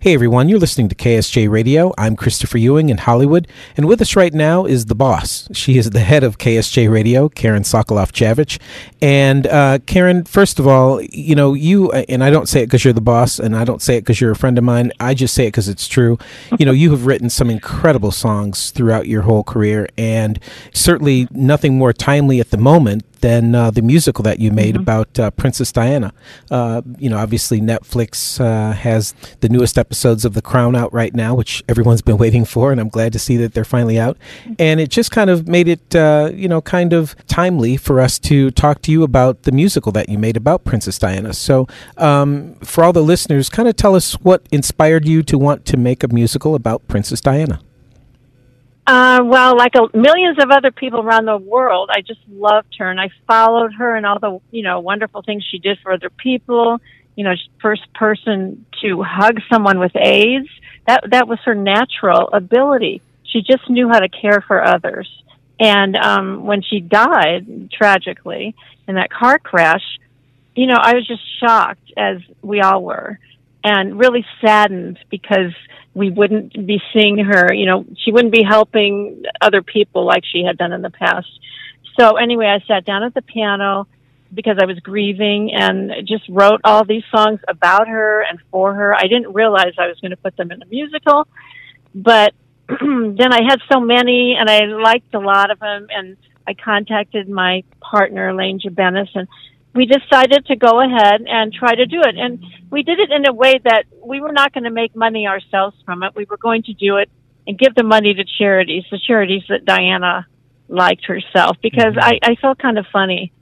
Hey everyone, you're listening to KSJ Radio. I'm Christopher Ewing in Hollywood, and with us right now is the boss. She is the head of KSJ Radio, Karen Sokolof Javitch. And uh, Karen, first of all, you know, you, and I don't say it because you're the boss, and I don't say it because you're a friend of mine, I just say it because it's true. You know, you have written some incredible songs throughout your whole career, and certainly nothing more timely at the moment than uh, the musical that you made mm-hmm. about uh, Princess Diana. Uh, you know, obviously Netflix uh, has the newest episodes of The Crown out right now, which everyone's been waiting for, and I'm glad to see that they're finally out. And it just kind of made it, uh, you know, kind of timely for us to talk to you about the musical that you made about Princess Diana. So, um, for all the listeners, kind of tell us what inspired you to want to make a musical about Princess Diana. Uh, well, like a, millions of other people around the world, I just loved her, and I followed her and all the you know wonderful things she did for other people. You know, first person to hug someone with AIDS. That that was her natural ability. She just knew how to care for others. And um, when she died tragically in that car crash, you know, I was just shocked, as we all were, and really saddened because we wouldn't be seeing her, you know, she wouldn't be helping other people like she had done in the past. So anyway, I sat down at the piano because I was grieving and just wrote all these songs about her and for her. I didn't realize I was going to put them in a musical, but then I had so many and I liked a lot of them and I contacted my partner, Elaine Jabenis, and we decided to go ahead and try to do it. And we did it in a way that we were not going to make money ourselves from it. We were going to do it and give the money to charities, the charities that Diana liked herself, because mm-hmm. I, I felt kind of funny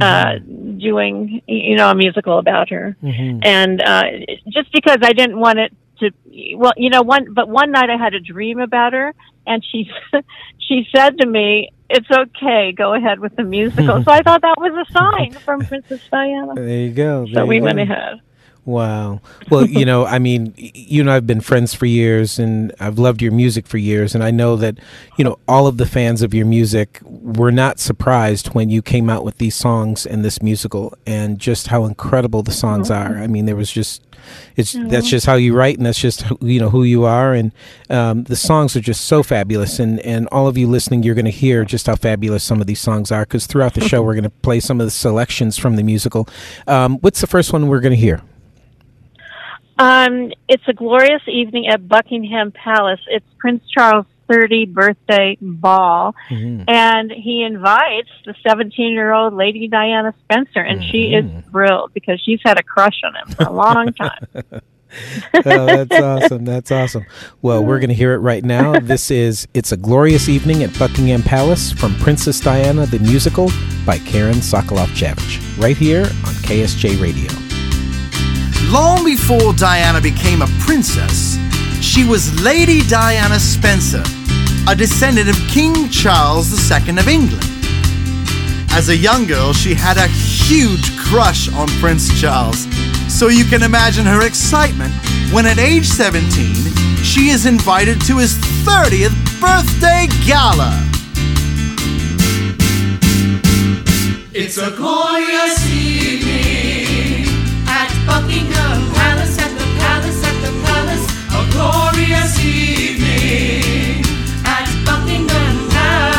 uh, mm-hmm. doing, you know, a musical about her. Mm-hmm. And uh, just because I didn't want it to, well, you know, one, but one night I had a dream about her and she, she said to me, it's okay. Go ahead with the musical. so I thought that was a sign from Princess Diana. There you go. There so we go. went ahead. Wow. Well, you know, I mean, you and I have been friends for years, and I've loved your music for years, and I know that, you know, all of the fans of your music were not surprised when you came out with these songs and this musical, and just how incredible the songs mm-hmm. are. I mean, there was just, it's mm-hmm. that's just how you write, and that's just you know who you are, and um, the songs are just so fabulous, and and all of you listening, you're going to hear just how fabulous some of these songs are, because throughout the show we're going to play some of the selections from the musical. Um, what's the first one we're going to hear? Um, it's a glorious evening at Buckingham Palace. It's Prince Charles' 30th birthday ball, mm-hmm. and he invites the 17 year old Lady Diana Spencer, and mm-hmm. she is mm-hmm. thrilled because she's had a crush on him for a long time. oh, that's awesome. That's awesome. Well, we're going to hear it right now. This is It's a Glorious Evening at Buckingham Palace from Princess Diana the Musical by Karen Sokolof Javitch, right here on KSJ Radio. Long before Diana became a princess, she was Lady Diana Spencer, a descendant of King Charles II of England. As a young girl, she had a huge crush on Prince Charles, so you can imagine her excitement when at age 17, she is invited to his 30th birthday gala. It's a glorious evening Buckingham Palace, at the palace, at the palace. A glorious evening at Buckingham Palace.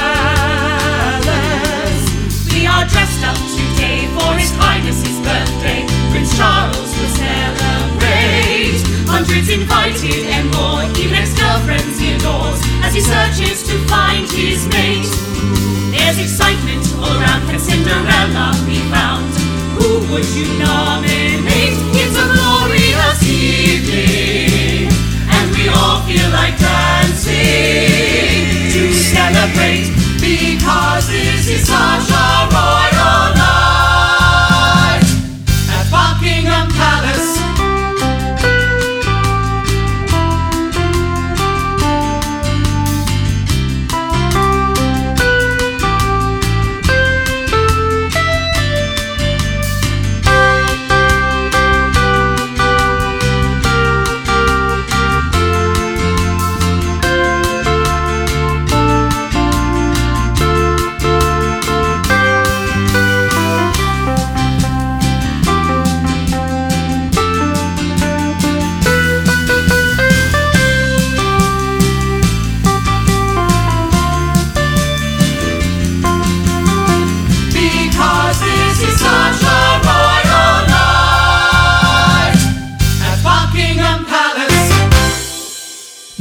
We are dressed up today for His Highness's birthday. Prince Charles will celebrate. Hundreds invited and more, even ex-girlfriends indoors, as he searches to find his mate. There's excitement all around. Can Cinderella be found? Who would you nominate?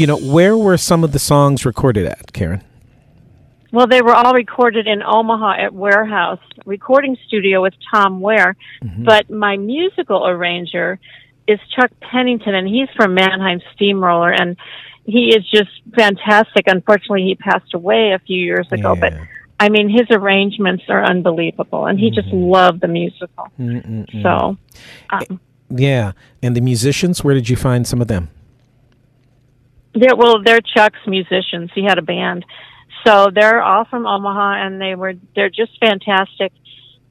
You know, where were some of the songs recorded at, Karen? Well, they were all recorded in Omaha at Warehouse Recording Studio with Tom Ware. Mm-hmm. But my musical arranger is Chuck Pennington, and he's from Mannheim Steamroller, and he is just fantastic. Unfortunately, he passed away a few years ago, but I mean, his arrangements are unbelievable, and he just loved the musical. Mm-mm-mm. So, um, Yeah. And the musicians, where did you find some of them? They're, well, they're Chuck's musicians. He had a band, so they're all from Omaha, and they were they're just fantastic.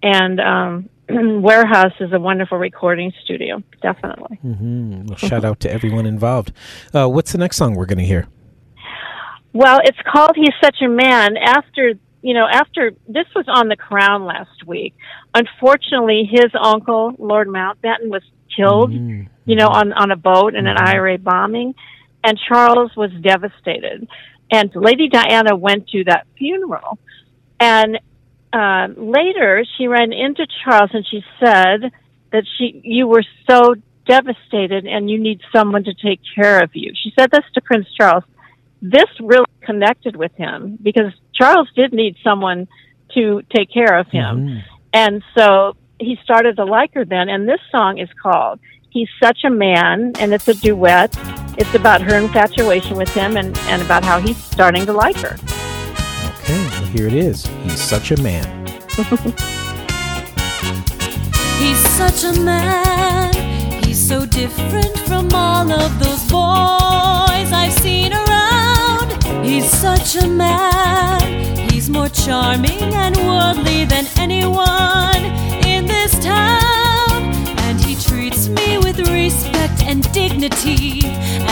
And um, Warehouse is a wonderful recording studio, definitely. hmm Well, shout out to everyone involved. Uh, what's the next song we're going to hear? Well, it's called "He's Such a Man." After you know, after this was on the Crown last week. Unfortunately, his uncle, Lord Mountbatten, was killed. Mm. You know, on on a boat in an IRA bombing, and Charles was devastated. And Lady Diana went to that funeral, and uh, later she ran into Charles and she said that she you were so devastated and you need someone to take care of you. She said this to Prince Charles. This really connected with him because Charles did need someone to take care of him. Mhm. And so he started to like her then. And this song is called He's Such a Man, and it's a duet. It's about her infatuation with him and, and about how he's starting to like her. Okay, well, here it is. He's such a man. He's such a man. He's so different from all of those boys I've seen around. He's such a man. He's more charming and worldly than anyone dignity.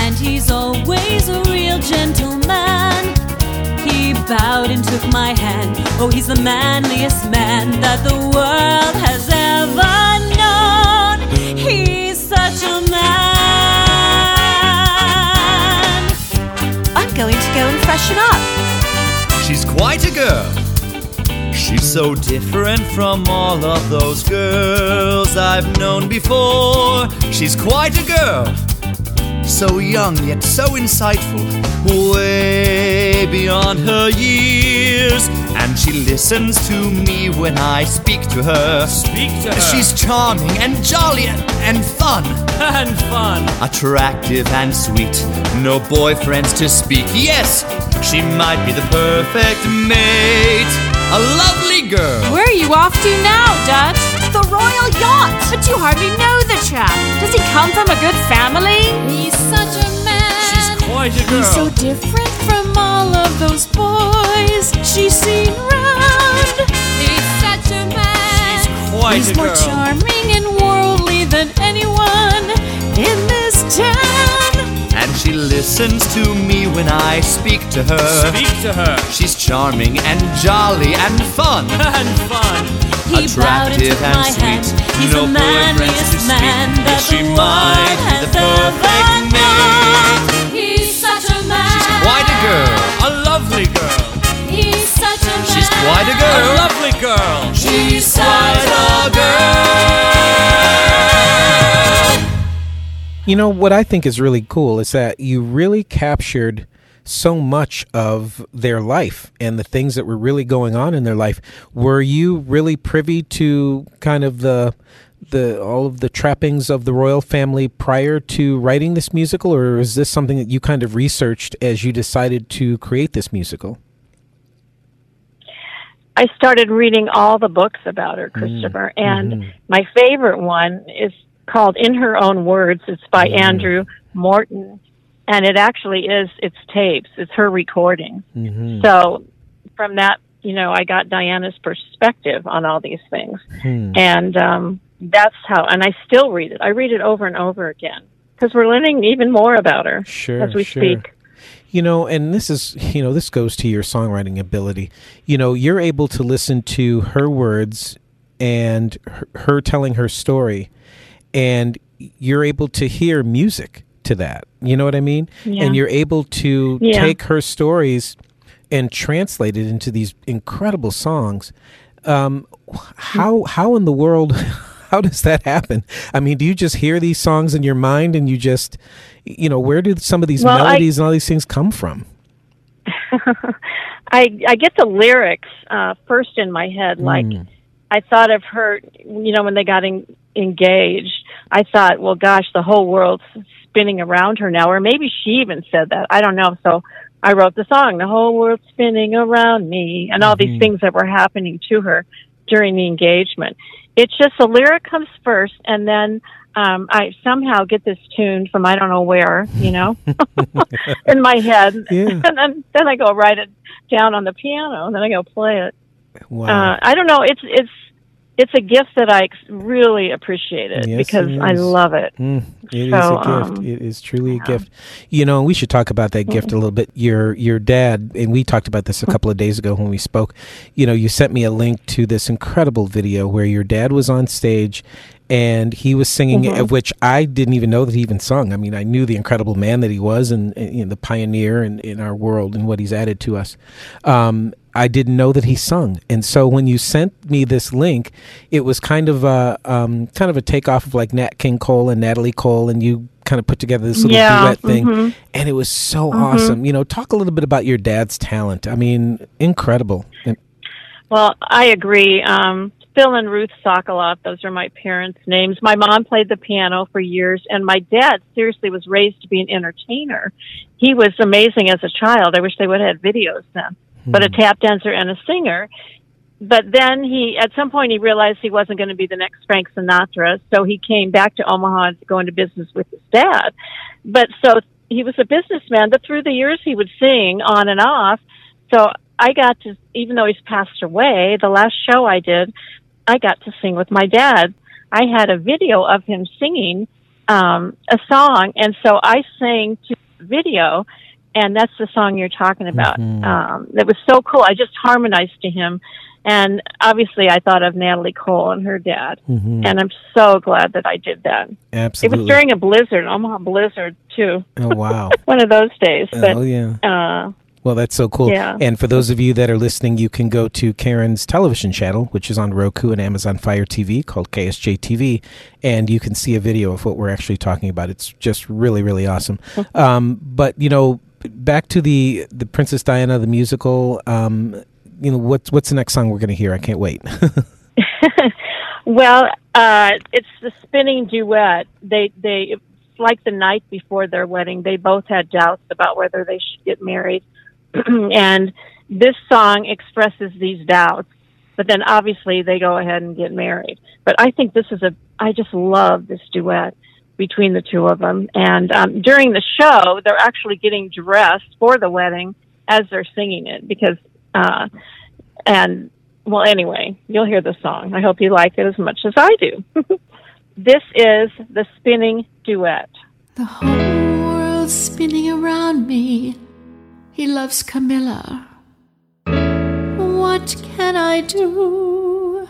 And he's always a real gentleman. He bowed and took my hand. Oh, he's the manliest man that the world has ever known. He's such a man. I'm going to go and freshen up. She's quite a girl. She's so different from all of those girls I've known before. She's quite a girl. So young yet so insightful, way beyond her years. And she listens to me when I speak to her. Speak to her. She's charming and jolly and, and fun. and fun. Attractive and sweet, no boyfriends to speak. Yes, she might be the perfect mate. A lovely girl. Where are you off to now, Dutch? The royal yacht! But you hardly know the chap. Does he come from a good family? He's such a man. She's quite a girl. He's so different from all of those boys she's seen round. He's such a man. She's quite He's a girl. He's more girl. charming and worldly than anyone in this town. And she listens to me when I speak to her. Speak to her. She's charming and jolly and fun. And fun. He Attractive and my sweet, He's no the boyfriends to manliest speak. man that She the might world be has the perfect ever mate. known. He's such a man. She's quite a girl. A lovely girl. He's such a man. She's quite a girl. A girl. lovely girl. She's Quite a a You know, what I think is really cool is that you really captured so much of their life and the things that were really going on in their life. Were you really privy to kind of the the all of the trappings of the royal family prior to writing this musical or is this something that you kind of researched as you decided to create this musical? I started reading all the books about her, mm. Christopher, and mm-hmm. my favorite one is called In Her Own Words. It's by Andrew Morton, and it actually is it's tapes. It's her recording. Mhm. So from that, you know, I got Diana's perspective on all these things, Hmm. and um, that's how. And I still read it. I read it over and over again because we're learning even more about her Sure, as we sure. speak. You know, and this is, you know, this goes to your songwriting ability. You know, you're able to listen to her words and her, her telling her story, and you're able to hear music to that. You know what I mean? Yeah. And you're able to Yeah. take her stories and translate it into these incredible songs. Um, how how in the world how does that happen? I mean, do you just hear these songs in your mind and you just, you know, where do some of these Well, I- melodies and all these things come from? I I get the lyrics uh, first in my head. Like Mm. I thought of her, you know, when they got en- engaged. I thought, well, gosh, the whole world's spinning around her now, or maybe she even said that. I don't know. So I wrote the song, "The Whole World's Spinning Around Me," and all Mm-hmm. these things that were happening to her during the engagement. It's just the lyric comes first, and then um, I somehow get this tune from I don't know where, you know, in my head, Yeah. and then then I go write it down on the piano, and then I go play it. Wow. Uh, I don't know. It's it's it's a gift that I really appreciate it Yes, because I love it. Mm, it is So, a gift. um, it is truly a gift. You know, we should talk about that gift a little bit. Your your dad, and we talked about this a couple of days ago when we spoke. You know, you sent me a link to this incredible video where your dad was on stage and he was singing, of which I didn't even know that he even sung. I mean, I knew the incredible man that he was and, and you know, the pioneer in, in our world and what he's added to us. Um, I didn't know that he sung, and so when you sent me this link, it was kind of a um, kind of a takeoff of like Nat King Cole and Natalie Cole, and you kind of put together this little Yeah, duet thing, mhm. and it was so awesome. You know, talk a little bit about your dad's talent. I mean, incredible. Well, I agree. Um, Phil and Ruth Sokolof, those are my parents' names. My mom played the piano for years, and my dad seriously was raised to be an entertainer. He was amazing as a child. I wish they would have had videos then. But a tap dancer and a singer. But then he, at some point, he realized he wasn't going to be the next Frank Sinatra, so he came back to Omaha to go into business with his dad. But so he was a businessman, but through the years he would sing on and off. So I got to, even though he's passed away, the last show I did, I got to sing with my dad. I had a video of him singing um, a song, and so I sang to the video, and that's the song you're talking about. Um, it was so cool. I just harmonized to him, and obviously I thought of Natalie Cole and her dad, and I'm so glad that I did that. Absolutely, it was during a blizzard, Omaha blizzard too, oh wow. one of those days. But oh yeah. uh, Well, that's so cool. Yeah. And for those of you that are listening, you can go to Karen's television channel, which is on Roku and Amazon Fire TV, called KSJ TV, and you can see a video of what we're actually talking about. It's just really, really awesome. um, but you know, back to the the Princess Diana the musical. Um, you know, what's what's the next song we're going to hear? I can't wait. Well, uh, it's the spinning duet. They they it's like the night before their wedding. They both had doubts about whether they should get married, and this song expresses these doubts. But then obviously they go ahead and get married. But I think this is a. I just love this duet between the two of them. And um, during the show, they're actually getting dressed for the wedding as they're singing it because. Uh, and well, anyway, you'll hear the song. I hope you like it as much as I do. this is the spinning duet. The whole world's spinning around me. He loves Camilla. What can I do?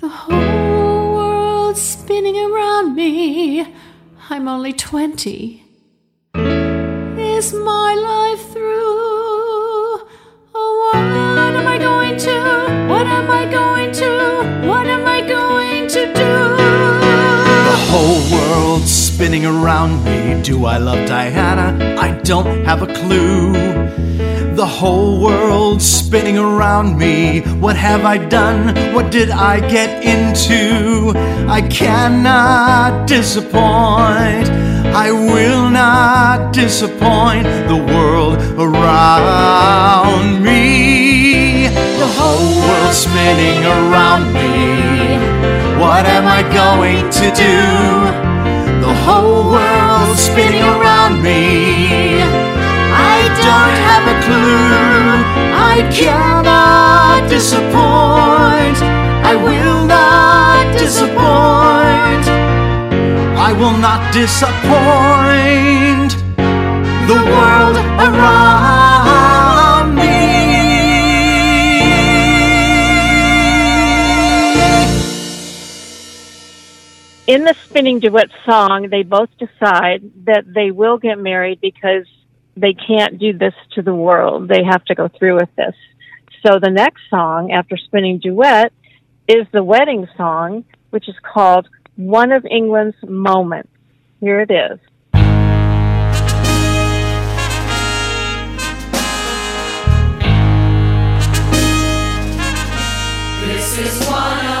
The whole world's spinning around me. I'm only 20. Is my life through? Oh, what am I going to? What am I going to? What am I going to do? The whole world's spinning around me. Do I love Diana? I don't have a clue. The whole world spinning around me. What have I done? What did I get into? I cannot disappoint. I will not disappoint the world around me. The whole world spinning around me. What am I going to do? The whole world's spinning around me. Don't have a clue. I cannot disappoint. I will not disappoint. I will not disappoint the world around me. In the spinning duet song, they both decide that they will get married because they can't do this to the world. They have to go through with this. So the next song after spinning duet is the wedding song, which is called One of England's Moments. Here it is. This is one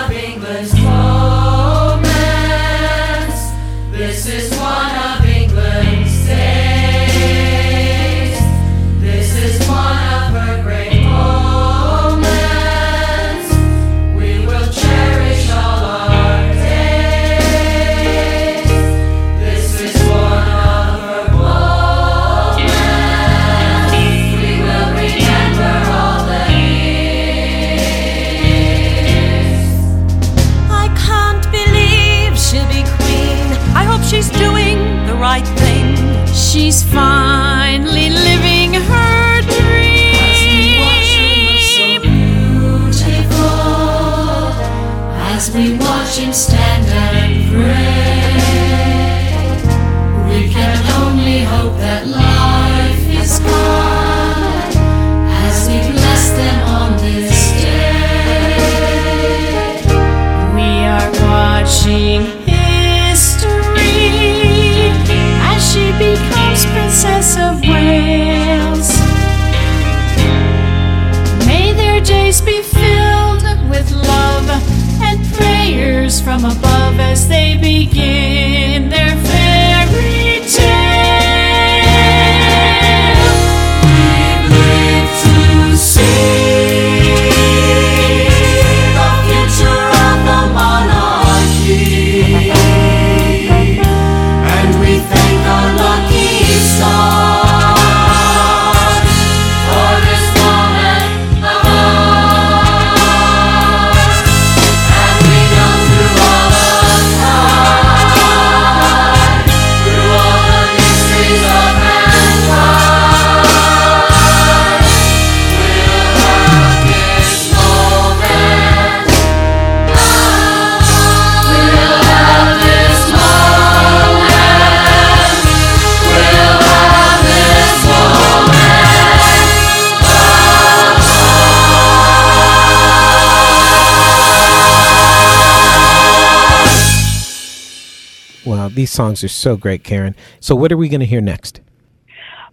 these songs are so great, Karen. So, what are we going to hear next?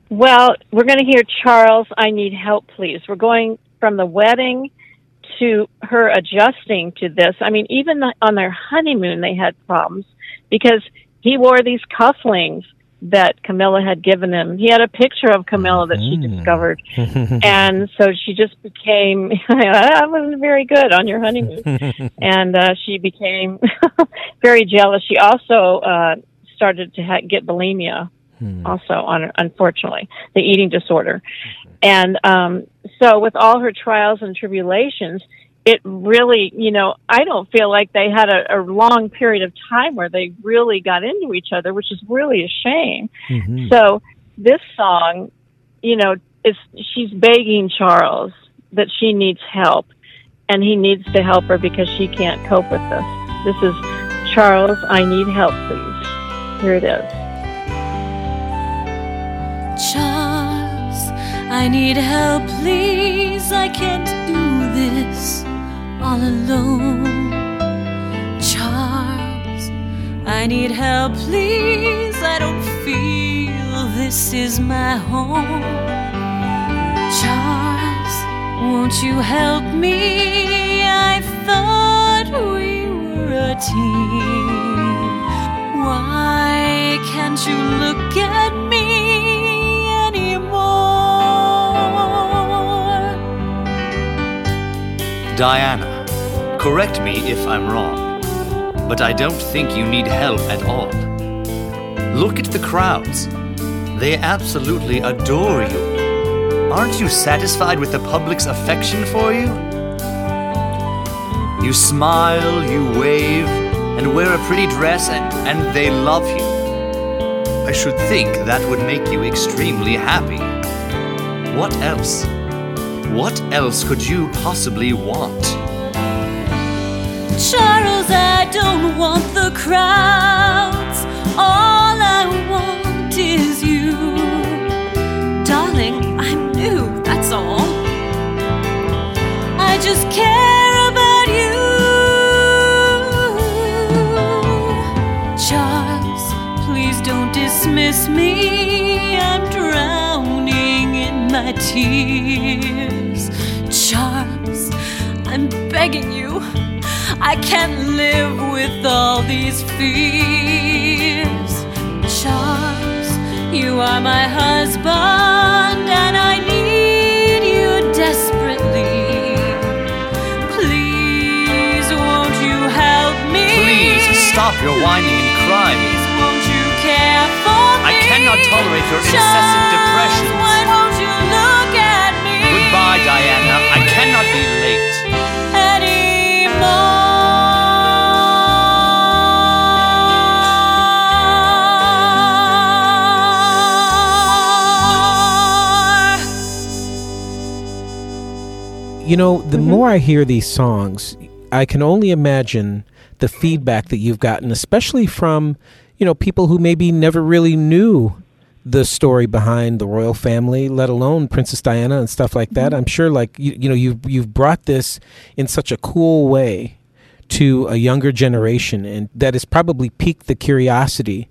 Well, we're going to hear Charles, I Need Help, Please. We're going from the wedding to her adjusting to this. I mean, even the, on their honeymoon, they had problems because he wore these cufflinks that Camilla had given him. He had a picture of Camilla that she discovered. and so she just became, I wasn't very good on your honeymoon. and uh, she became very jealous. She also uh, started to ha- get bulimia also on unfortunately the eating disorder and um so with all her trials and tribulations it really you know i don't feel like they had a, a long period of time where they really got into each other which is really a shame. Mm-hmm. So this song you know is she's begging charles that she needs help and he needs to help her because she can't cope with this. This is charles i need help please. Here it is. Charles, I need help, please. I can't do this all alone. Charles, I need help, please. I don't feel this is my home. Charles, won't you help me? I thought we were a team. Why can't you look at me anymore? Diana, correct me if I'm wrong, but I don't think you need help at all. Look at the crowds. They absolutely adore you. Aren't you satisfied with the public's affection for you? You smile, you wave, and wear a pretty dress, and, and they love you. I should think that would make you extremely happy. What else? What else could you possibly want? Charles, I don't want the crowds. All I want is you. Darling, I'm new, that's all. I just care about you. Charles, please don't dismiss me. I'm drowning in my tears. Charles, I'm begging you. I can't live with all these fears. Charles, you are my husband, and I need you desperately. Please, won't you help me? Please stop your whining and crying. Please, won't you care for me? I cannot tolerate your incessant Charles, depressions. Why won't you look at me? Goodbye, Diana. You know, the mm-hmm. more I hear these songs, I can only imagine the feedback that you've gotten, especially from, you know, people who maybe never really knew the story behind the royal family, let alone Princess Diana and stuff like that. Mm-hmm. I'm sure, like you, you know, you've you've brought this in such a cool way to a younger generation, and that has probably piqued the curiosity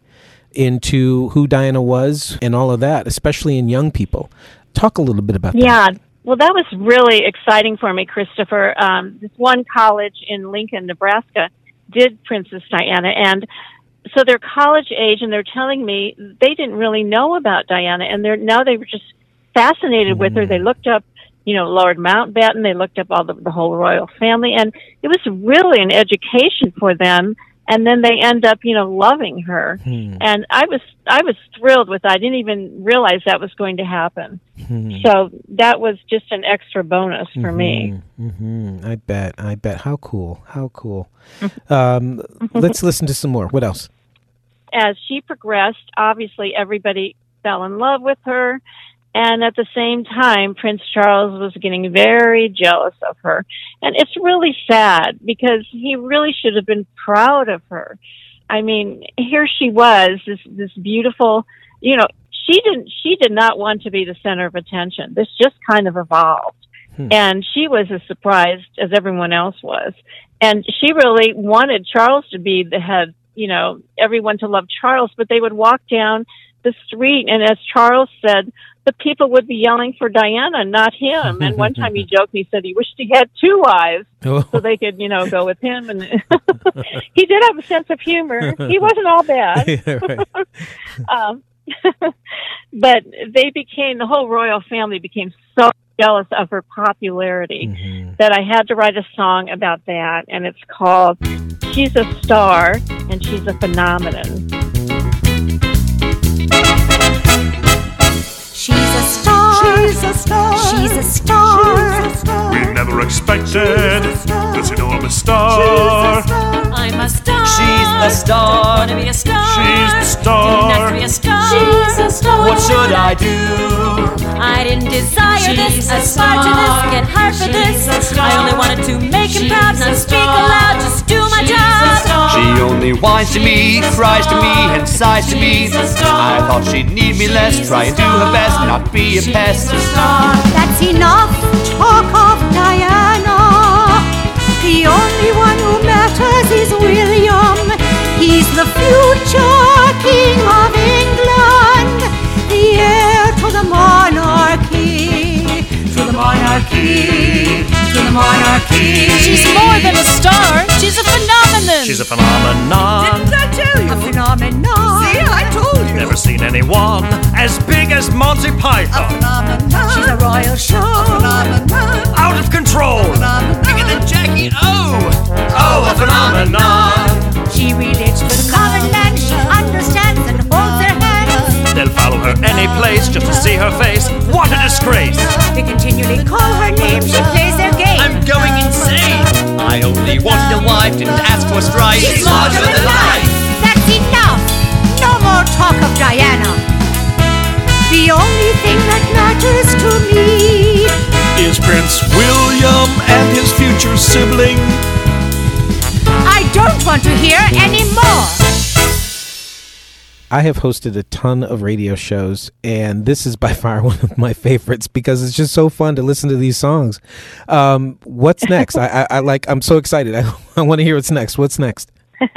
into who Diana was and all of that, especially in young people. Talk a little bit about that. Yeah. Well, that was really exciting for me, Christopher. Um, this one college in Lincoln, Nebraska, did Princess Diana, and so they're college age, and they're telling me they didn't really know about Diana, and they're now they were just fascinated with her. They looked up, you know, Lord Mountbatten. They looked up all the, the whole royal family, and it was really an education for them. And then they end up, you know, loving her. Hmm. And I was I was thrilled with that. I didn't even realize that was going to happen. Hmm. So that was just an extra bonus for me. hmm I bet. I bet. How cool. How cool. um, let's listen to some more. What else? As she progressed, obviously everybody fell in love with her. And at the same time, Prince Charles was getting very jealous of her. And it's really sad because he really should have been proud of her. I mean, here she was, this, this beautiful, you know, she didn't, she did not want to be the center of attention. This just kind of evolved. Hmm. And she was as surprised as everyone else was. And she really wanted Charles to be the head, you know, everyone to love Charles, but they would walk down the street and as Charles said, the people would be yelling for Diana, not him. And one time he joked, he said he wished he had two wives Oh. so they could, you know, go with him. And he did have a sense of humor. He wasn't all bad. Yeah. Um, but they became, the whole royal family became so jealous of her popularity Mhm. that I had to write a song about that. And it's called She's a Star and She's a Phenomenon. She's a star. She's a star. She's a star. We never expected. Does you know I'm a star? I'm a star. She's the star. Wanna be a star. She's the star. have to be a star. She's a star. What should I do? I didn't desire this, She's a aspire to this, get hurt for She's this. a star. I only wanted to make him proud, a not speak aloud, just do my She's a job. Star. She only whines to me, cries to me, and sighs to me. She's a star. I thought she'd need me less, She's try and do her best, not be a pest. That's enough talk of Diana. The only one who matters is William. He's the future King of England, the heir to the monarchy. To the monarchy. To the monarchy. She's more than a star. She's a phenomenon. She's a phenomenon. Didn't I tell you? A phenomenon. See, I told you. Never seen anyone as big as Monty Python. A phenomenon. She's a royal show. A phenomenon. Out of control. A phenomenon. Bigger than Jackie O. Oh, a phenomenon. She relates to the common man. She understands and holds their hands. They'll follow her any place just to see her face. What a disgrace. They continually call her name. She plays their game. I'm going insane. I only wanted a wife, didn't ask for strife. She's larger than life. That's enough. No more talk of Diana. The only thing that matters to me Is Prince William and his future sibling. I don't want to hear any more. I have hosted a ton of radio shows, and this is by far one of my favorites because it's just so fun to listen to these songs. Um, what's next? I, I, I like. I'm so excited. I, I want to hear what's next. What's next?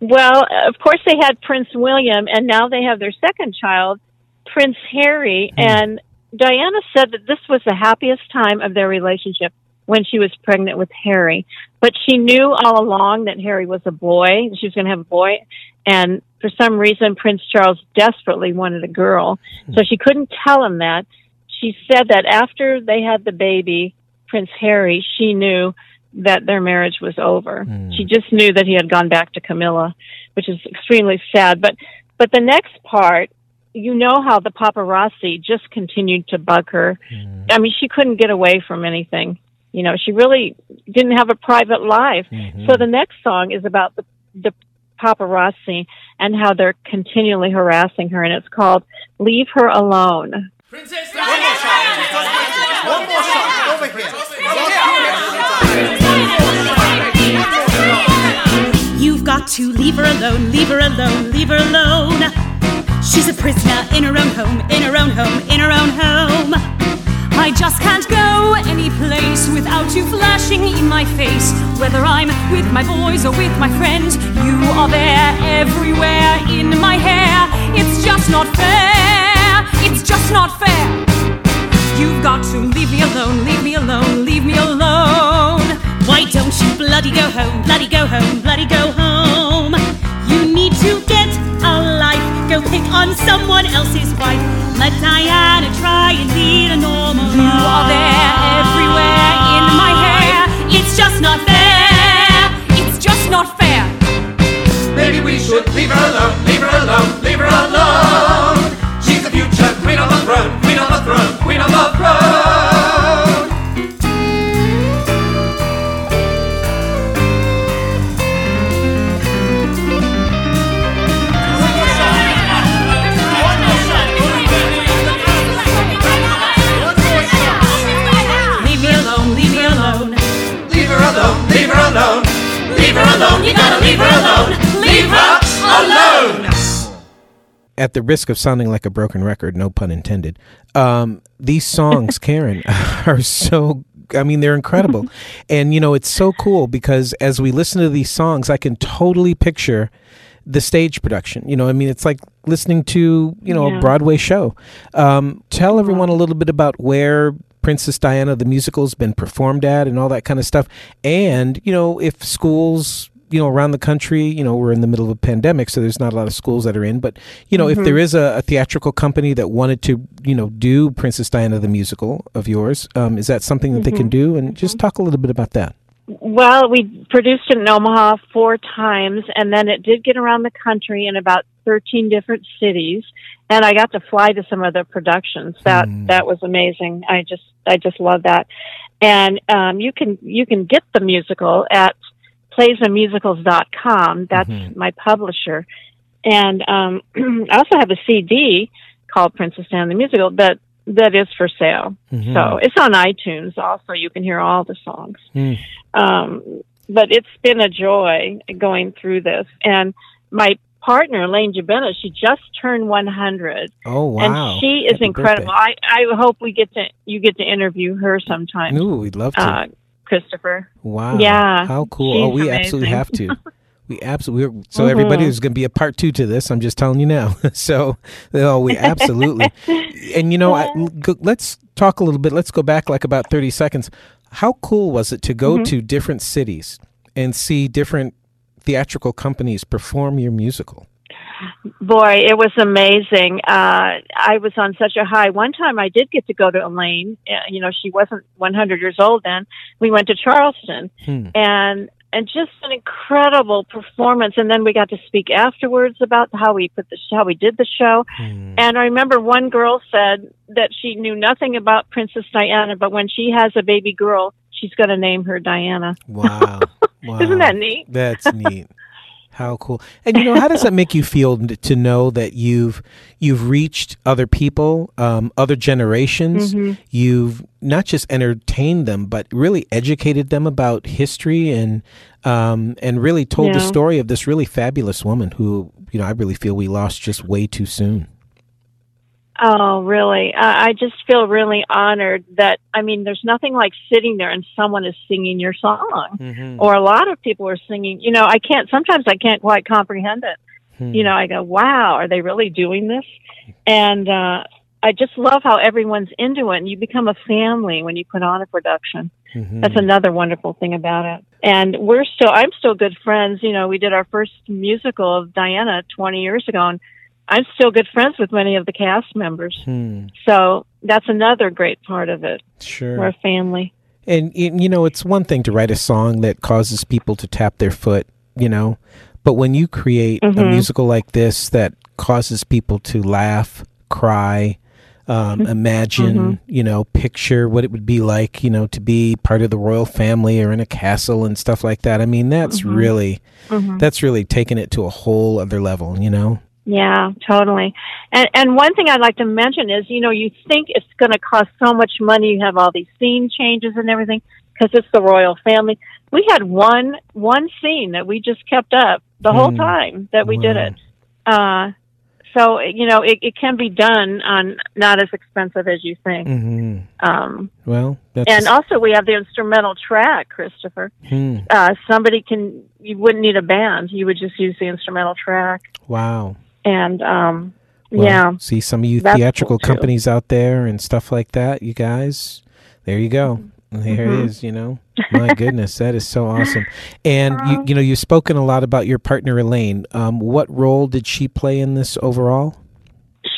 Well, of course, they had Prince William, and now they have their second child, Prince Harry. And Diana said that this was the happiest time of their relationship when she was pregnant with Harry. But she knew all along that Harry was a boy. She was going to have a boy. And for some reason, Prince Charles desperately wanted a girl. Hmm. So she couldn't tell him that. She said that after they had the baby, Prince Harry, she knew that their marriage was over. Hmm. She just knew that he had gone back to Camilla, which is extremely sad. But but the next part, you know how the paparazzi just continued to bug her. Hmm. I mean, she couldn't get away from anything. You know, she really didn't have a private life. So the next song is about the the paparazzi and how they're continually harassing her, and it's called "Leave Her Alone." One more shot. Over here. You've got to leave her alone, leave her alone, leave her alone. She's a prisoner in her own home, in her own home, in her own home. I just can't go any place without you flashing in my face. Whether I'm with my boys or with my friends, you are there everywhere in my hair. It's just not fair. It's just not fair. You've got to leave me alone, leave me alone, leave me alone. Why don't you bloody go home, bloody go home, bloody go home? At the risk of sounding like a broken record, no pun intended, um, these songs, Karen, are so. I mean, they're incredible, and you know it's so cool because as we listen to these songs, I can totally picture the stage production. You know, I mean, it's like listening to you know Yeah. a Broadway show. Um, tell everyone a little bit about where Princess Diana the musical's been performed at and all that kind of stuff, and you know if schools. You know, around the country, you know, we're in the middle of a pandemic, so there's not a lot of schools that are in. But you know, if there is a, a theatrical company that wanted to, you know, do Princess Diana the musical of yours, um, is that something that they can do? And just talk a little bit about that. Well, we produced it in Omaha four times, and then it did get around the country in about thirteen different cities. And I got to fly to some of the productions. That that was amazing. I just I just love that. And um, you can you can get the musical at playsandmusicals.com. That's my publisher. And um, I also have a CD called Princess Diana the Musical that that is for sale. So it's on iTunes. Also, you can hear all the songs. Um, but it's been a joy going through this. And my partner, Elaine Jabenis, she just turned 100. Oh wow! And she is Happy incredible. birthday. I, I hope we get to you get to interview her sometime, Ooh, we'd love to. uh, Christopher. wow! yeah, How cool! she's oh, we absolutely have to. We absolutely. we're- So everybody, Mhm. there's going to be a part two to this. I'm just telling you now. so, oh, we absolutely. and you know, I, let's talk a little bit. Let's go back like about 30 seconds. How cool was it to go Mm-hmm. to different cities and see different theatrical companies perform your musical? Boy, it was amazing. Uh, I was on such a high. One time I did get to go to Elaine. Uh, you know, she wasn't 100 years old then. We went to Charleston Hmm. and, and just an incredible performance. And then we got to speak afterwards about how we put the, how we did the show. Hmm. And I remember one girl said that she knew nothing about Princess Diana, but when she has a baby girl, she's going to name her Diana. Wow. wow. Isn't that neat? That's neat. How cool. And you know, how does that make you feel to know that you've you've reached other people, um, other generations? Mm-hmm. You've not just entertained them, but really educated them about history and um, and really told the story of this really fabulous woman who, you know, I really feel we lost just way too soon. Oh, really? Uh, I just feel really honored that, I mean, there's nothing like sitting there and someone is singing your song. Mm-hmm. Or a lot of people are singing. You know, I can't, sometimes I can't quite comprehend it. Hmm. You know, I go, wow, are they really doing this? And uh, I just love how everyone's into it. And you become a family when you put on a production. Mhm. That's another wonderful thing about it. And we're still, I'm still good friends. You know, we did our first musical of Diana 20 years ago, and I'm still good friends with many of the cast members. Hmm. So that's another great part of it. Sure. We're a family. And you know, it's one thing to write a song that causes people to tap their foot, you know, but when you create a Mhm. musical like this that causes people to laugh, cry, um, imagine, Mhm. you know, picture what it would be like, you know, to be part of the royal family or in a castle and stuff like that. I mean, that's Mhm. really Mhm. that's really taking it to a whole other level, you know. Yeah, totally. And and one thing I'd like to mention is, you know, you think it's going to cost so much money. You have all these scene changes and everything because it's the royal family. We had one one scene that we just kept up the whole Hmm. time that we did it. Uh, so you know, it, it can be done on not as expensive as you think. hmm Um, Well, that's and also, we have the instrumental track, Christopher. hmm. Uh, somebody can you wouldn't need a band; you would just use the instrumental track. wow. And um, Well, yeah, See some of you theatrical cool, too. companies out there and stuff like that, you guys. There you go. There Mhm. it is, you know. My goodness, that is so awesome. And Uh-huh. you you know, you've spoken a lot about your partner Elaine. Um, what role did she play in this overall?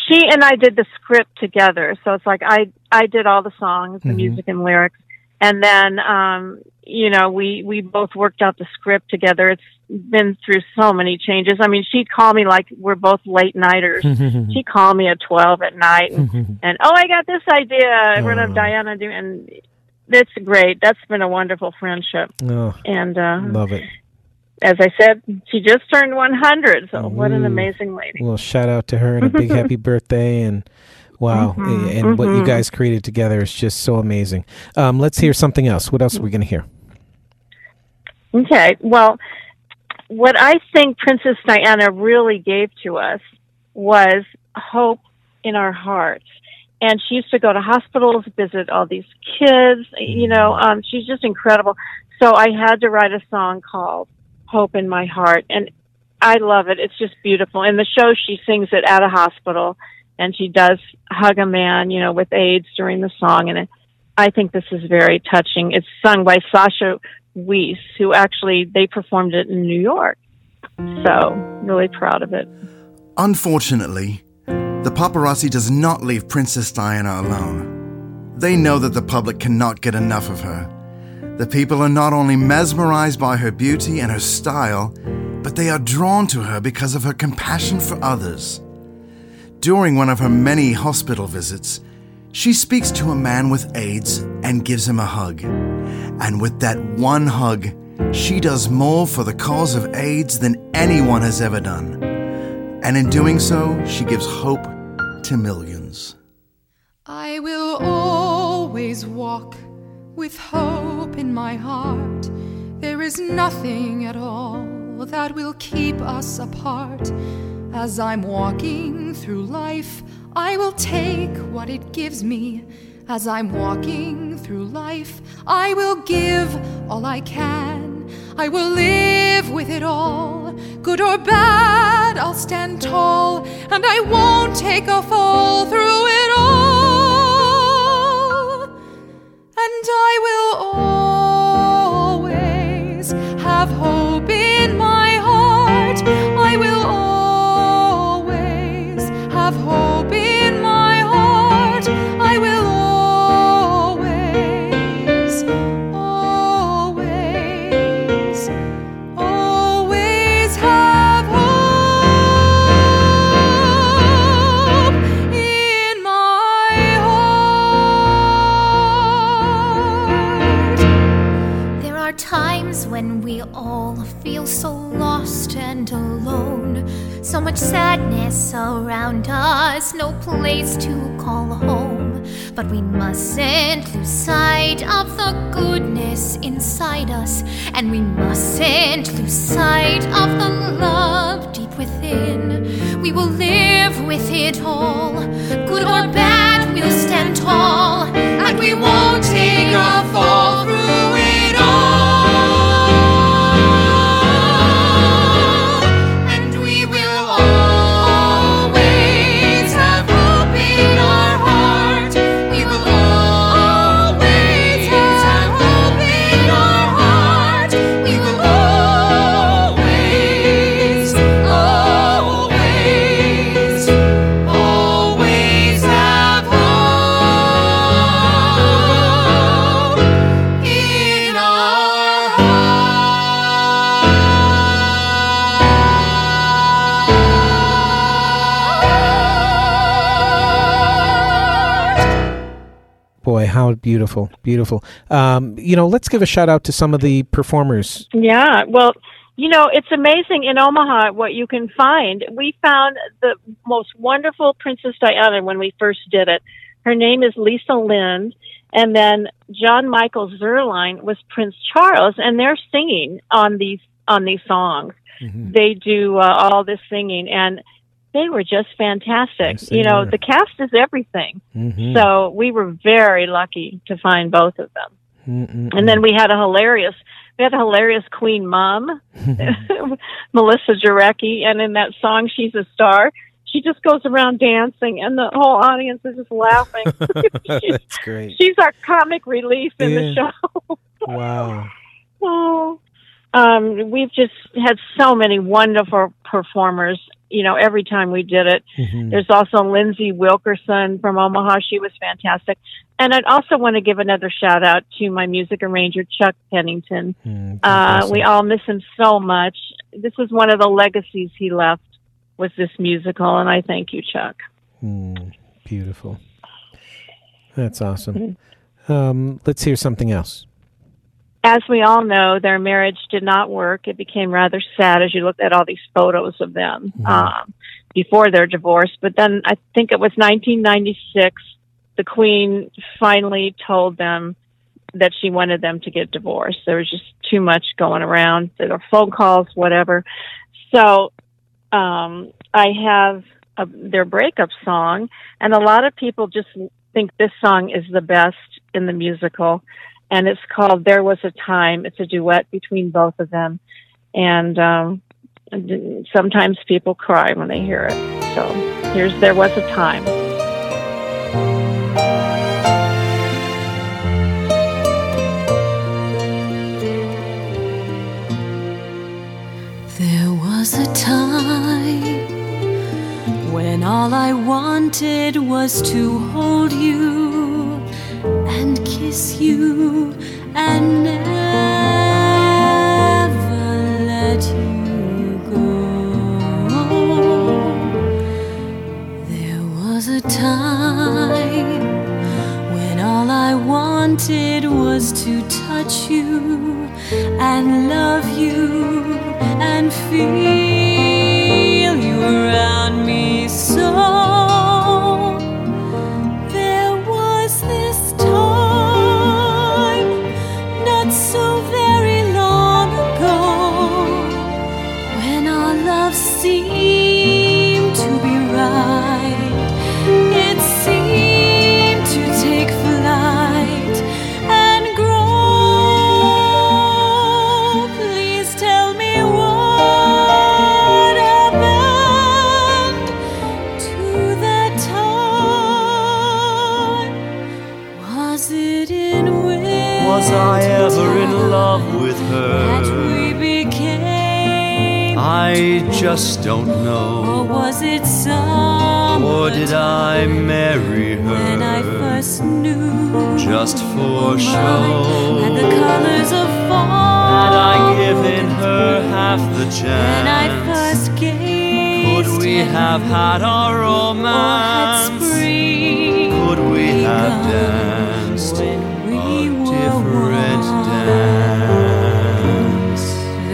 she and I did the script together. So it's like I I did all the songs, the Mhm. music and lyrics, and then um, you know we we both worked out the script together. It's been through so many changes. I mean, she'd call me like we're both late nighters. she'd call me at twelve at night, and, and oh, I got this idea. We're gonna have Oh. Diana do, and that's great. That's been a wonderful friendship. oh, And uh, love it. as I said, she just turned 100. So what an amazing lady. Well, shout out to her and a big happy birthday and wow, Mhm, and what you mhm. guys created together is just so amazing. Um, let's hear something else. What else are we going to hear? Okay. Well, what I think Princess Diana really gave to us was hope in our hearts. And she used to go to hospitals, visit all these kids. You know, um, she's just incredible. So I had to write a song called Hope in My Heart. And I love it. It's just beautiful. In the show, she sings it at a hospital and she does hug a man, you know, with AIDS during the song. And it, I think this is very touching. It's sung by Sasha Weiss, who actually they performed it in New York. So really proud of it. Unfortunately, the paparazzi does not leave Princess Diana alone. They know that the public cannot get enough of her. The people are not only mesmerized by her beauty and her style, but they are drawn to her because of her compassion for others. During one of her many hospital visits, she speaks to a man with AIDS and gives him a hug. And with that one hug, she does more for the cause of AIDS than anyone has ever done. And in doing so, she gives hope to millions. I will always walk with hope in my heart. There is nothing at all that will keep us apart. As I'm walking through life, I will take what it gives me. As I'm walking through life, I will give all I can. I will live with it all. Good or bad, I'll stand tall, and I won't take a fall through it all. And I will So much sadness around us, no place to call home. But we mustn't lose sight of the goodness inside us, and we mustn't lose sight of the love deep within. We will live with it all, good or bad, we'll stand tall, and we won't take a fall through beautiful, beautiful. Um, you know, let's give a shout out to some of the performers. Yeah, well, you know, it's amazing in Omaha what you can find. We found the most wonderful Princess Diana when we first did it. Her name is Lisa Lind, and then John Michael Zerline was Prince Charles, and they're singing on these on these songs. They do uh, all this singing, and they were just fantastic. they you know, were. the cast is everything. Mhm. So we were very lucky to find both of them. Mm-mm-mm. And then we had a hilarious, we had a hilarious Queen Mom, Melissa Jarecki, and in that song "She's a Star," she just goes around dancing, and the whole audience is just laughing. That's great. She's our comic relief in the show. Wow. Oh, um, we've just had so many wonderful performers. You know, every time we did it. Mhm. There's also Lindsay Wilkerson from Omaha. She was fantastic. And I'd also want to give another shout out to my music arranger, Chuck Pennington. Mm, Uh, we all miss him so much. This is one of the legacies he left was this musical, and I thank you, Chuck. Mm, beautiful. That's awesome. Um, let's hear something else. As we all know, their marriage did not work. It became rather sad as you looked at all these photos of them um, before their divorce. But then I think it was 1996, the Queen finally told them that she wanted them to get divorced. There was just too much going around. There were phone calls, whatever. So um, I have a, their breakup song, and a lot of people just think this song is the best in the musical and it's called There Was a Time. It's a duet between both of them. And um, sometimes people cry when they hear it. So here's There Was a Time. There was a time when all I wanted was to hold you kiss you and never let you go. There was a time when all I wanted was to touch you and love you and feel you around me so. Just don't know. Or was it some Or did I marry her when I first knew just for oh show? Had the colors of fall Had I given her half the chance? when I first gazed Could we have had our or had romance? spring Could we have danced when we a were different one? dance?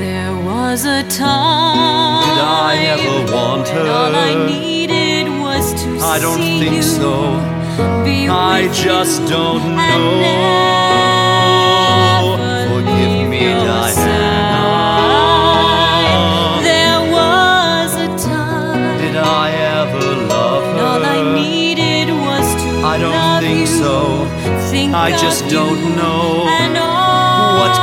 There was a time I ever want when all I needed was to I don't see think you so. be I just don't know. Forgive me, Diana. There was a time Did I ever love her? all I needed was to I don't think you. so. Think I just don't you know what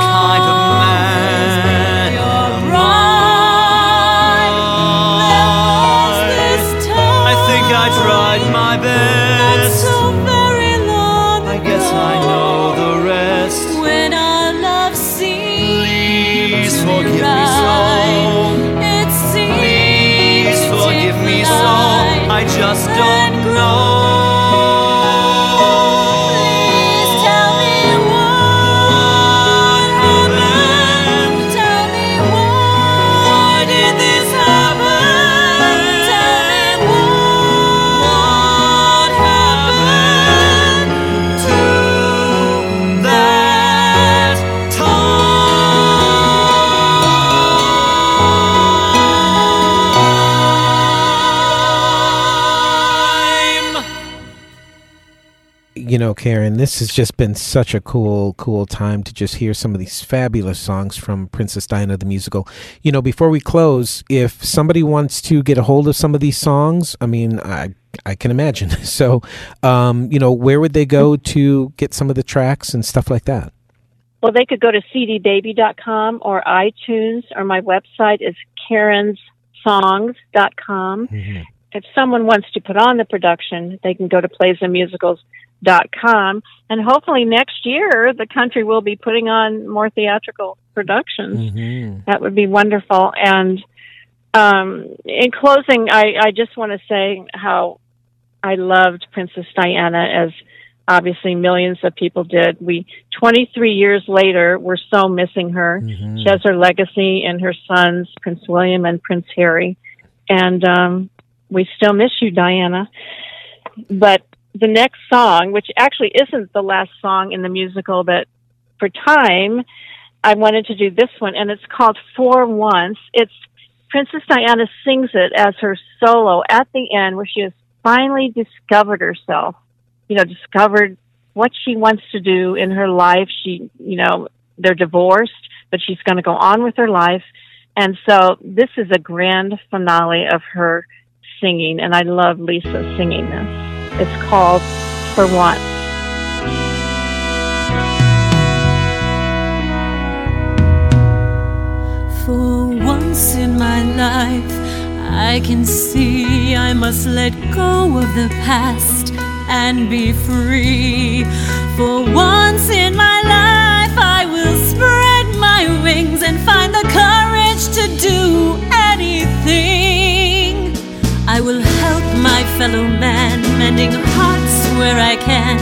You know, Karen, this has just been such a cool, cool time to just hear some of these fabulous songs from Princess Diana the musical. You know, before we close, if somebody wants to get a hold of some of these songs, I mean, I I can imagine. So, um, you know, where would they go to get some of the tracks and stuff like that? Well, they could go to cdbaby.com or iTunes, or my website is karensongs.com. If someone wants to put on the production, they can go to playsandmusicals.com. And hopefully next year, the country will be putting on more theatrical productions. Mm-hmm. That would be wonderful. And um, in closing, I, I just want to say how I loved Princess Diana as obviously millions of people did. We 23 years later, we're so missing her. Mm-hmm. She has her legacy in her sons, Prince William and Prince Harry, and um, we still miss you, Diana. But the next song, which actually isn't the last song in the musical, but for time, I wanted to do this one, and it's called For Once. It's Princess Diana sings it as her solo at the end, where she has finally discovered herself. You know, discovered what she wants to do in her life. She, you know, they're divorced, but she's going to go on with her life. And so this is a grand finale of her singing, and I love Lisa singing this. It's called For Once. For once in my life, I can see I must let go of the past and be free. For once in my life, I will spread my wings and find the courage to do anything. Fellow man, mending hearts where I can.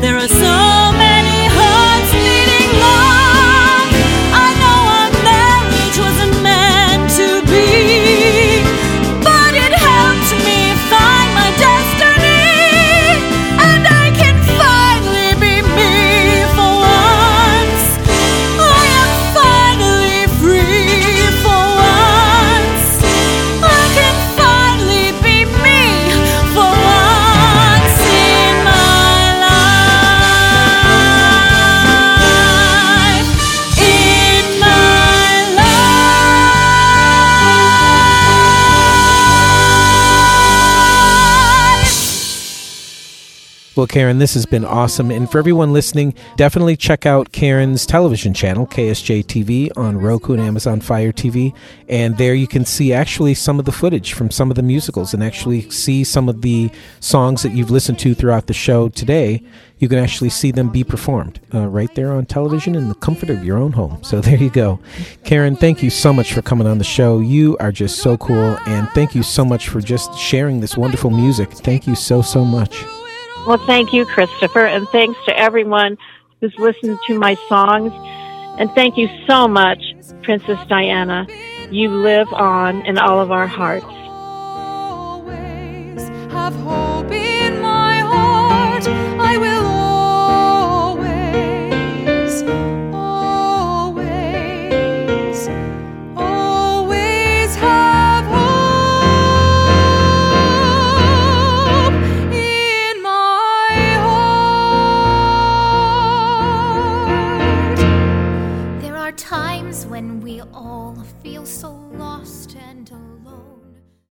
There are so Well, Karen, this has been awesome. And for everyone listening, definitely check out Karen's television channel, KSJ TV, on Roku and Amazon Fire TV. And there you can see actually some of the footage from some of the musicals and actually see some of the songs that you've listened to throughout the show today. You can actually see them be performed uh, right there on television in the comfort of your own home. So there you go. Karen, thank you so much for coming on the show. You are just so cool. And thank you so much for just sharing this wonderful music. Thank you so, so much. Well, thank you, Christopher, and thanks to everyone who's listened to my songs. And thank you so much, Princess Diana. You live on in all of our hearts. Always have hope in my heart. I will